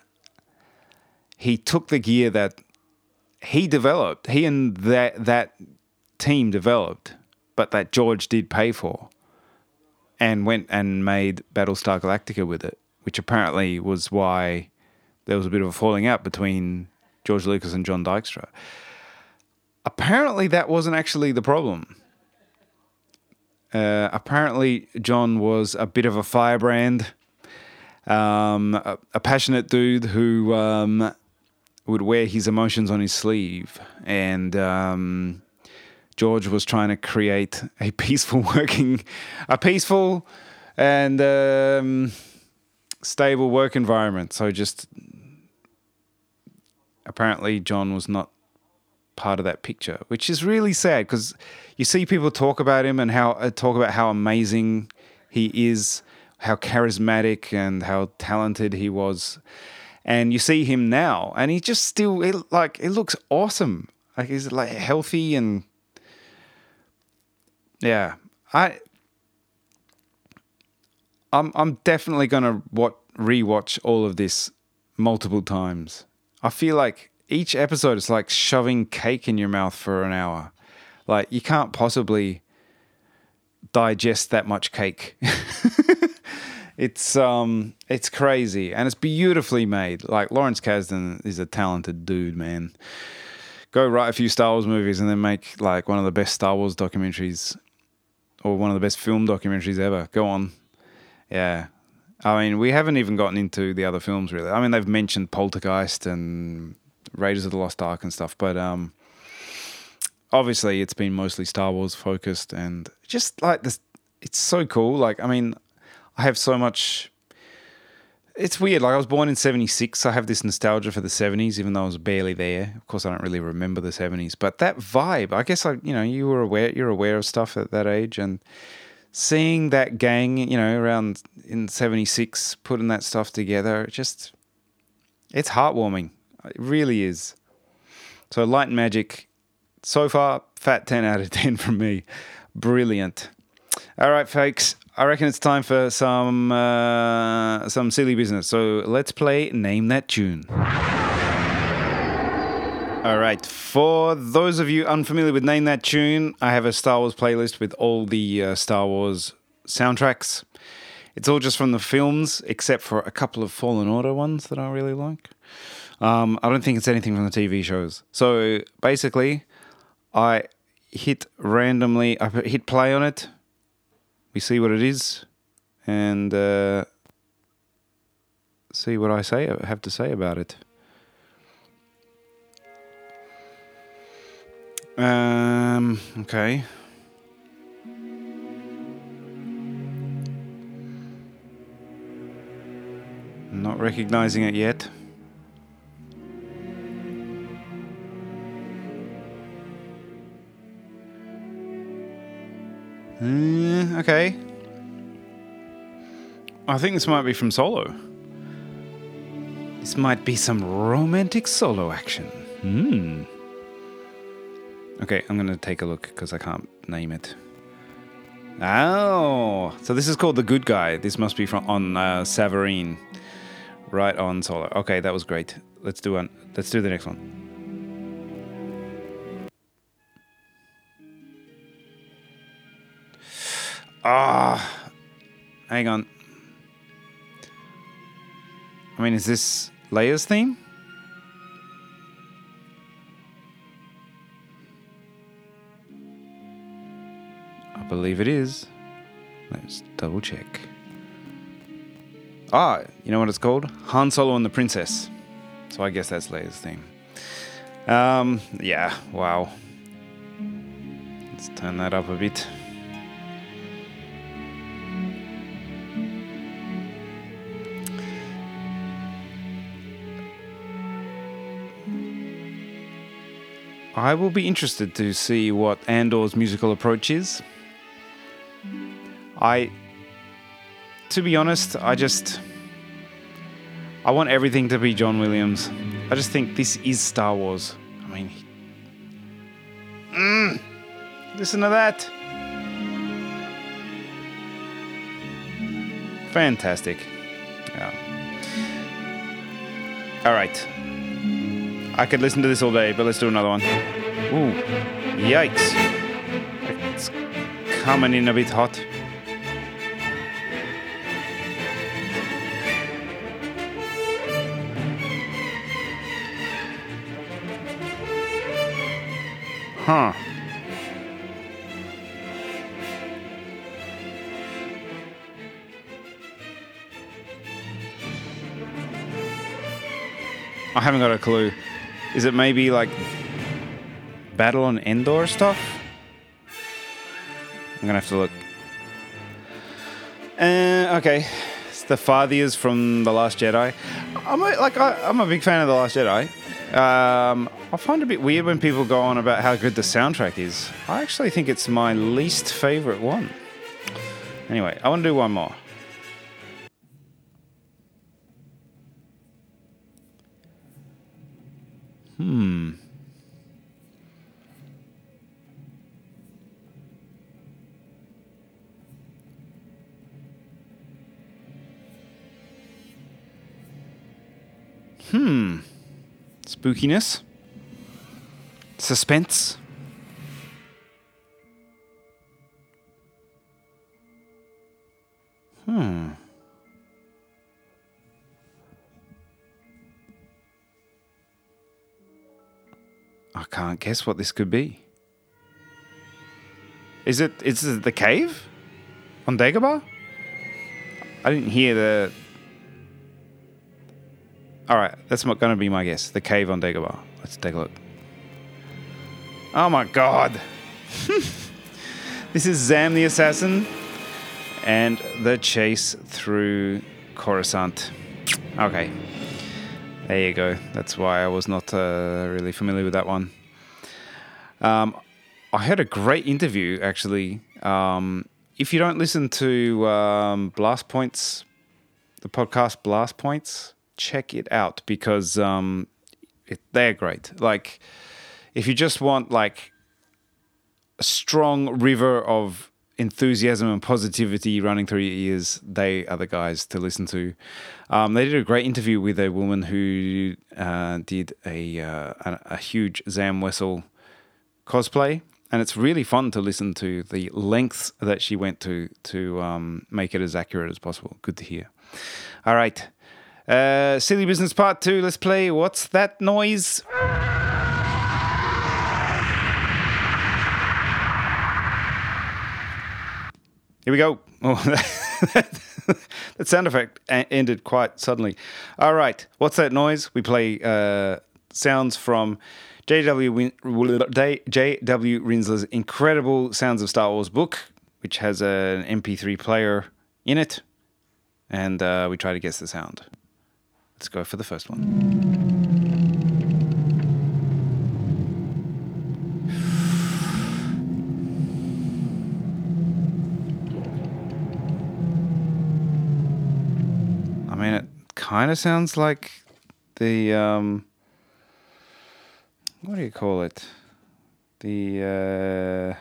he took the gear that he developed, he and that that team developed, but that George did pay for, and went and made Battlestar Galactica with it, which apparently was why there was a bit of a falling out between George Lucas and John Dykstra. Apparently, that wasn't actually the problem. Uh, apparently, John was a bit of a firebrand, um, a, a, passionate dude who um, would wear his emotions on his sleeve. And um, George was trying to create a peaceful working, a peaceful and um, stable work environment. So just apparently, John was not part of that picture, which is really sad because you see people talk about him and how uh, talk about how amazing he is, how charismatic and how talented he was, and you see him now, and he just still it, like it looks awesome. Like he's like healthy and yeah, I. I'm I'm definitely gonna what rewatch all of this multiple times. I feel like each episode is like shoving cake in your mouth for an hour. Like you can't possibly digest that much cake. it's um it's crazy and it's beautifully made. Like Lawrence Kasdan is a talented dude, man. Go write a few Star Wars movies and then make like one of the best Star Wars documentaries or one of the best film documentaries ever. Go on. Yeah. I mean, we haven't even gotten into the other films really. I mean, they've mentioned Poltergeist and Raiders of the Lost Ark and stuff. But um, obviously, it's been mostly Star Wars focused, and just like this, it's so cool. Like, I mean, I have so much. It's weird. Like, I was born in '76. So I have this nostalgia for the '70s, even though I was barely there. Of course, I don't really remember the '70s, but that vibe. I guess I, you know, you were aware. You're aware of stuff at that age, and seeing that gang, you know, around in '76, putting that stuff together, it just it's heartwarming. It really is. So Light and Magic, so far, fat 10 out of 10 from me. Brilliant. All right, folks. I reckon it's time for some uh, some silly business. So let's play Name That Tune. All right. For those of you unfamiliar with Name That Tune, I have a Star Wars playlist with all the uh, Star Wars soundtracks. It's all just from the films, except for a couple of Fallen Order ones that I really like. Um, I don't think it's anything from the TV shows. So basically, I hit randomly, I hit play on it. We see what it is, and uh, see what I say have to say about it. Um. Okay. Not recognizing it yet. Uh, okay. I think this might be from Solo. This might be some romantic solo action. Hmm. Okay, I'm gonna take a look because I can't name it. Oh, so this is called the Good Guy. This must be from on uh, Savareen, right on Solo. Okay, that was great. Let's do one. Let's do the next one. Ah, hang on. I mean, is this Leia's theme? I believe it is. Let's double check. Ah, you know what it's called? Han Solo and the Princess. So I guess that's Leia's theme. Um, yeah, wow. Let's turn that up a bit. I will be interested to see what Andor's musical approach is. I, to be honest, I just. I want everything to be John Williams. I just think this is Star Wars. I mean, Mm. Listen to that. Fantastic. Yeah. All right. I could listen to this all day, but let's do another one. Ooh, yikes. It's coming in a bit hot. Huh. I haven't got a clue. Is it maybe like Battle on Endor stuff? I'm gonna have to look. Uh, okay, it's the Fathiers from the Last Jedi. I'm a, like I, I'm a big fan of the Last Jedi. Um, I find it a bit weird when people go on about how good the soundtrack is. I actually think it's my least favorite one. Anyway, I want to do one more. Hmm. Spookiness. Suspense. Hmm. I can't guess what this could be. Is it is it the cave on Dagobah? I didn't hear the. All right, that's not going to be my guess. The cave on Dagobah. Let's take a look. Oh my god! this is Zam the assassin, and the chase through Coruscant. Okay, there you go. That's why I was not uh, really familiar with that one. Um, I had a great interview actually. Um, if you don't listen to um, Blast Points, the podcast Blast Points, check it out because um, it, they're great. Like, if you just want like a strong river of enthusiasm and positivity running through your ears, they are the guys to listen to. Um, they did a great interview with a woman who uh, did a, uh, a, a huge Zam Wesell cosplay, and it's really fun to listen to the lengths that she went to to um, make it as accurate as possible. Good to hear. All right, uh, silly business part two. Let's play. What's that noise? Here we go. Oh, that sound effect ended quite suddenly. All right, what's that noise? We play uh, sounds from J.W. Win- J.W. Rinzler's incredible Sounds of Star Wars book, which has an MP3 player in it, and uh, we try to guess the sound. Let's go for the first one. I mean, it kind of sounds like the um, what do you call it? The uh,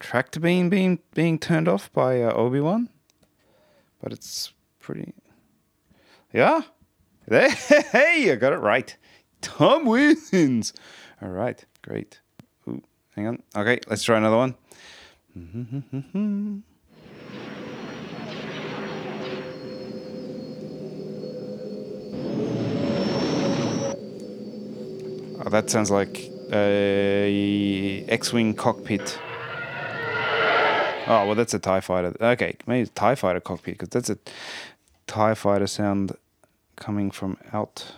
tractor beam being being turned off by uh, Obi Wan, but it's pretty. Yeah. Hey, I got it right. Tom wins. All right, great. Ooh, hang on. Okay, let's try another one. Oh, that sounds like a X-wing cockpit. Oh well, that's a Tie Fighter. Okay, maybe Tie Fighter cockpit because that's a Tie Fighter sound coming from out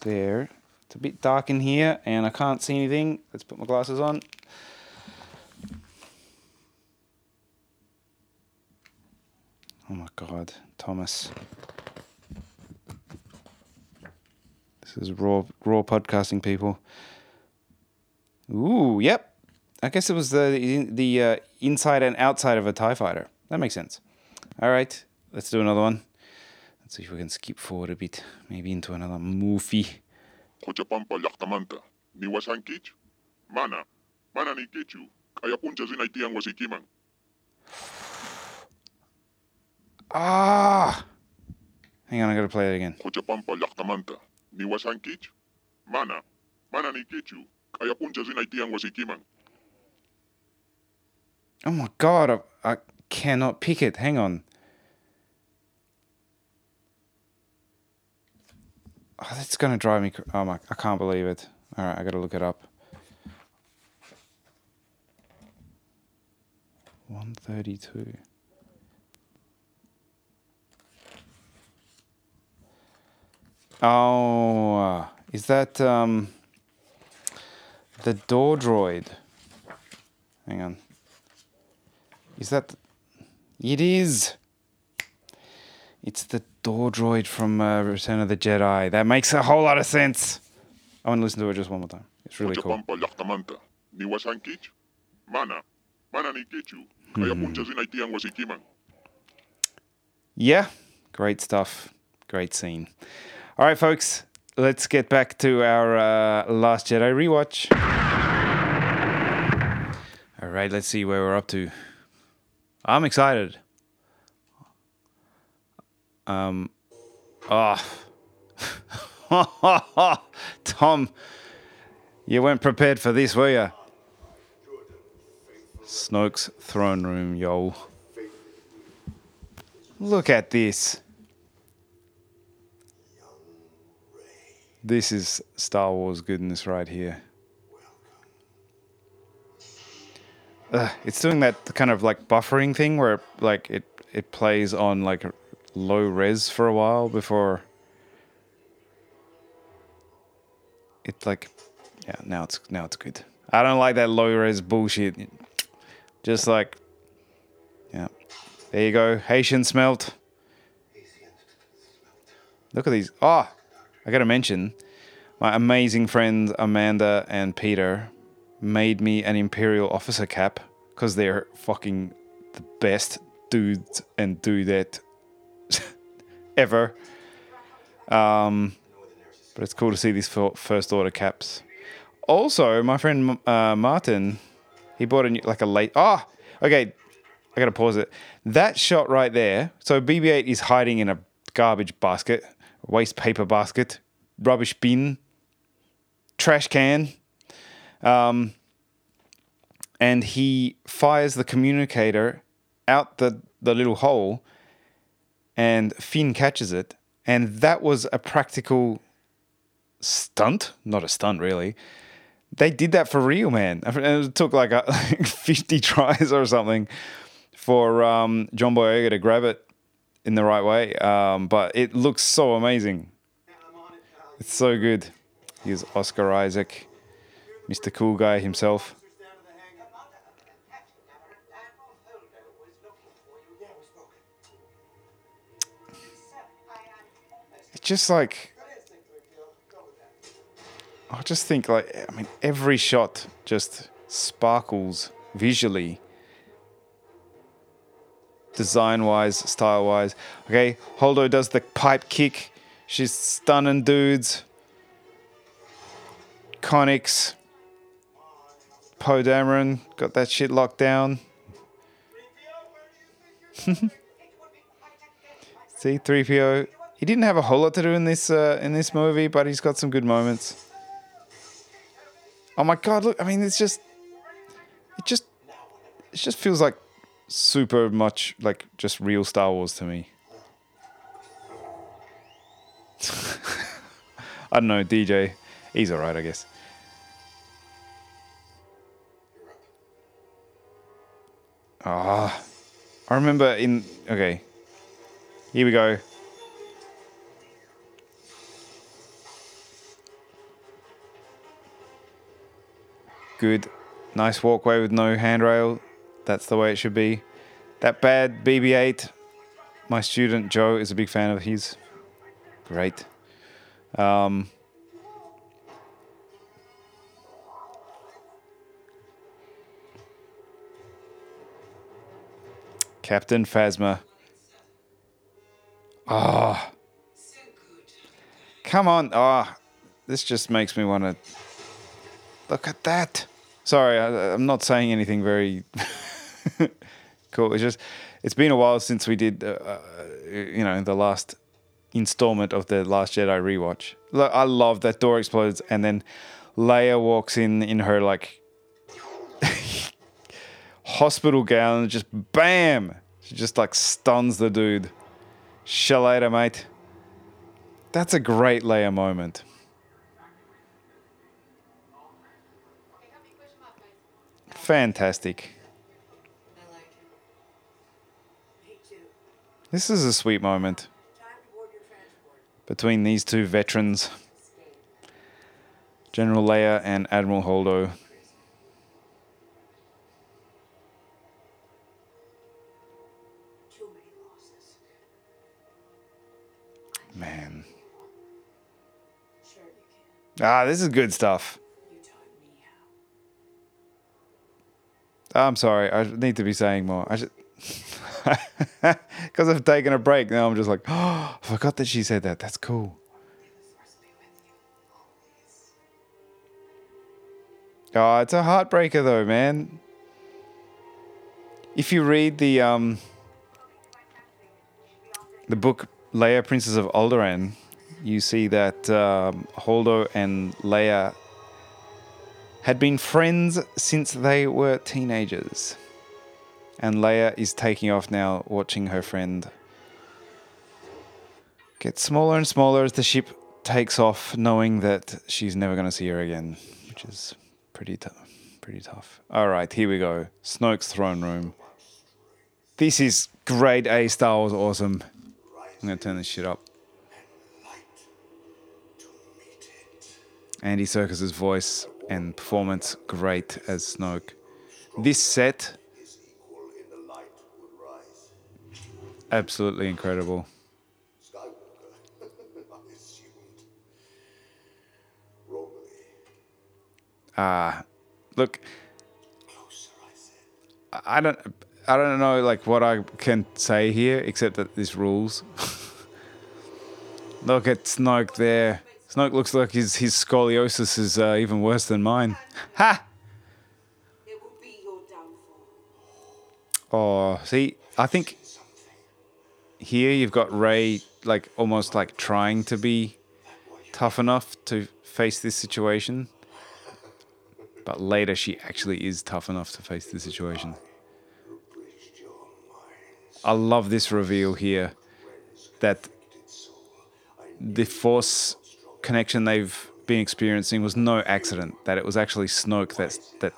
there. It's a bit dark in here, and I can't see anything. Let's put my glasses on. Oh my God, Thomas. This is raw, raw podcasting, people. Ooh, yep. I guess it was the the uh, inside and outside of a Tie Fighter. That makes sense. All right, let's do another one. So if we can skip forward a bit, maybe into another movie.
Mana, mana.
Ah! Hang on, I gotta play it again.
Mana, mana kayapuncha wasikiman.
Oh my god, I, I cannot pick it. Hang on. Oh, that's gonna drive me. Oh my! I can't believe it. All right, I gotta look it up. One thirty-two. Oh, uh, is that um the door droid? Hang on. Is that? It is. It's the door droid from uh, Return of the Jedi. That makes a whole lot of sense. I want to listen to it just one more time. It's really cool.
Kochapampa laktamanta, ni wasan kich, mana, mana ni kichu, kaya puncha zinaitian wasikiman.
Yeah, great stuff. Great scene. All right, folks, let's get back to our uh, Last Jedi rewatch. All right, let's see where we're up to. I'm excited. Um, ah, Tom, you weren't prepared for this, were you? Snoke's throne room, yo. Look at this. This is Star Wars goodness right here. It's doing that kind of like buffering thing where like it it plays on like low res for a while before it like yeah now it's now it's good. I don't like that low res bullshit. Just like yeah. There you go. Haitian smelt. Look at these. Oh, I got to mention my amazing friends Amanda and Peter made me an Imperial officer cap because they're fucking the best dudes and dudette ever. Um, but it's cool to see these first order caps. Also, my friend uh, Martin, he bought a new, like a late. Ah, okay. I gotta pause it. That shot right there. So BB-8 is hiding in a garbage basket, waste paper basket, rubbish bin, trash can, um, and he fires the communicator out the the little hole, and Finn catches it, and that was a practical stunt, not a stunt really. They did that for real, man. It took like, a, like 50 tries or something for um, John Boyega to grab it in the right way. Um, but it looks so amazing. It's so good. Here's Oscar Isaac, Mr. Cool Guy himself. Just like I just think like I mean every shot just sparkles visually design wise, style wise. Okay, Holdo does the pipe kick. She's stunning dudes. Connix. Poe Dameron got that shit locked down. See, 3PO. He didn't have a whole lot to do in this uh, in this movie, but he's got some good moments. Oh my god, look, I mean it's just it just it just feels like super much like just real Star Wars to me. I don't know, DJ. He's alright, I guess. Ah, I remember in. Okay, here we go. Good, nice walkway with no handrail. That's the way it should be. That bad BB-8. My student Joe is a big fan of his. Great. Um, Captain Phasma. Ah. Come on. Ah. this just makes me want to. Look at that. Sorry, I, I'm not saying anything very cool. It's just it's been a while since we did, uh, uh, you know, the last installment of the Last Jedi rewatch. Look, I love that door explodes and then Leia walks in in her like hospital gown and just bam, she just like stuns the dude. Shalater, mate. That's a great Leia moment. Fantastic.
I like him. Me too.
This is a sweet moment
Time to board your transport.
between these two veterans, General Leia and Admiral Holdo.
Too many losses.
Man.
Sure you can.
Ah, this is good stuff.
You taught me how.
I'm sorry. I need to be saying more. I should. Because I've taken a break now, I'm just like, oh, I forgot that she said that. That's cool. Oh, it's a heartbreaker though, man. If you read the um the book Leia, Princess of Alderaan, you see that um, Holdo and Leia had been friends since they were teenagers. And Leia is taking off now, watching her friend get smaller and smaller as the ship takes off, knowing that she's never going to see her again, which is pretty tough. Pretty tough. All right, here we go. Snoke's throne room. This is grade A Star Wars awesome. I'm gonna turn this shit up. Andy Serkis's voice and performance great as Snoke. This set absolutely incredible. Ah, look, I don't, I don't know like what I can say here except that this rules. look at Snoke there. Snoke looks like his his scoliosis is uh, even worse than mine. Ha! Oh, see, I think here you've got Rey like almost like trying to be tough enough to face this situation. But later she actually is tough enough to face the situation. I love this reveal here that the force connection they've been experiencing was no accident, that it was actually Snoke that that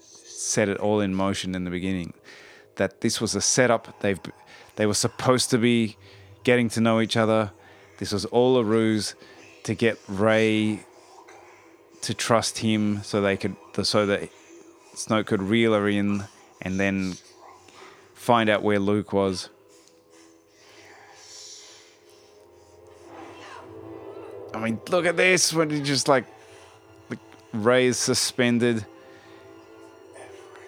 set it all in motion in the beginning. That this was a setup. They've they were supposed to be getting to know each other. This was all a ruse to get Rey to trust him, so they could so that Snoke could reel her in, and then find out where Luke was. I mean, look at this when he just like, like is suspended.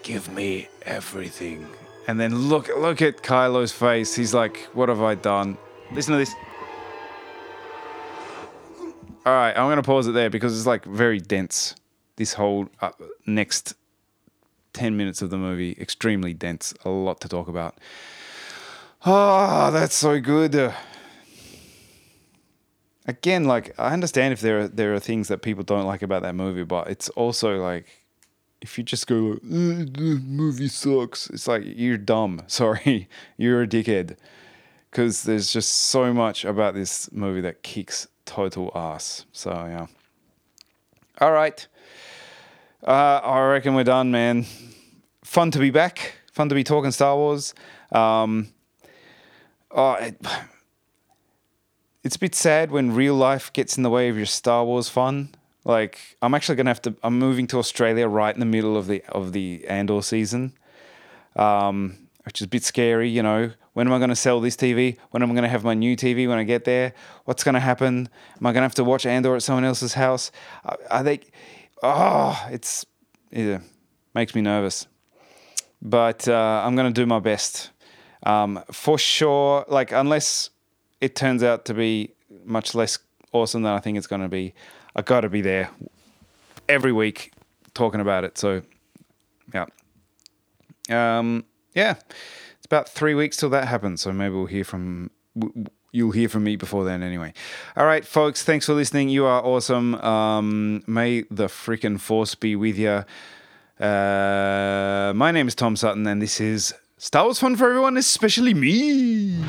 Give me everything. And then look look at Kylo's face. He's like, "What have I done?" Listen to this. All right, I'm gonna pause it there because it's like very dense. This whole uh, next ten minutes of the movie, extremely dense. A lot to talk about. Oh, that's so good. Again, like I understand if there are there are things that people don't like about that movie, but it's also like if you just go "Uh, the movie sucks, it's like you're dumb. Sorry, you're a dickhead. Because there's just so much about this movie that kicks total ass. So yeah. All right. Uh, I reckon we're done, man. Fun to be back. Fun to be talking Star Wars. Um, oh, it, it's a bit sad when real life gets in the way of your Star Wars fun. Like I'm actually gonna have to. I'm moving to Australia right in the middle of the of the Andor season, um, which is a bit scary. You know, when am I gonna sell this TV? When am I gonna have my new TV when I get there? What's gonna happen? Am I gonna have to watch Andor at someone else's house? I, I think, oh, it's yeah, makes me nervous. But uh, I'm gonna do my best. Um, for sure, like unless it turns out to be much less awesome than I think it's going to be. I've got to be there every week, talking about it. So, yeah. Um, yeah. It's about three weeks till that happens. So maybe we'll hear from. You'll hear from me before then, anyway. All right, folks. Thanks for listening. You are awesome. Um, may the freaking force be with you. Uh, my name is Tom Sutton, and this is Star Wars Fun for Everyone, especially me.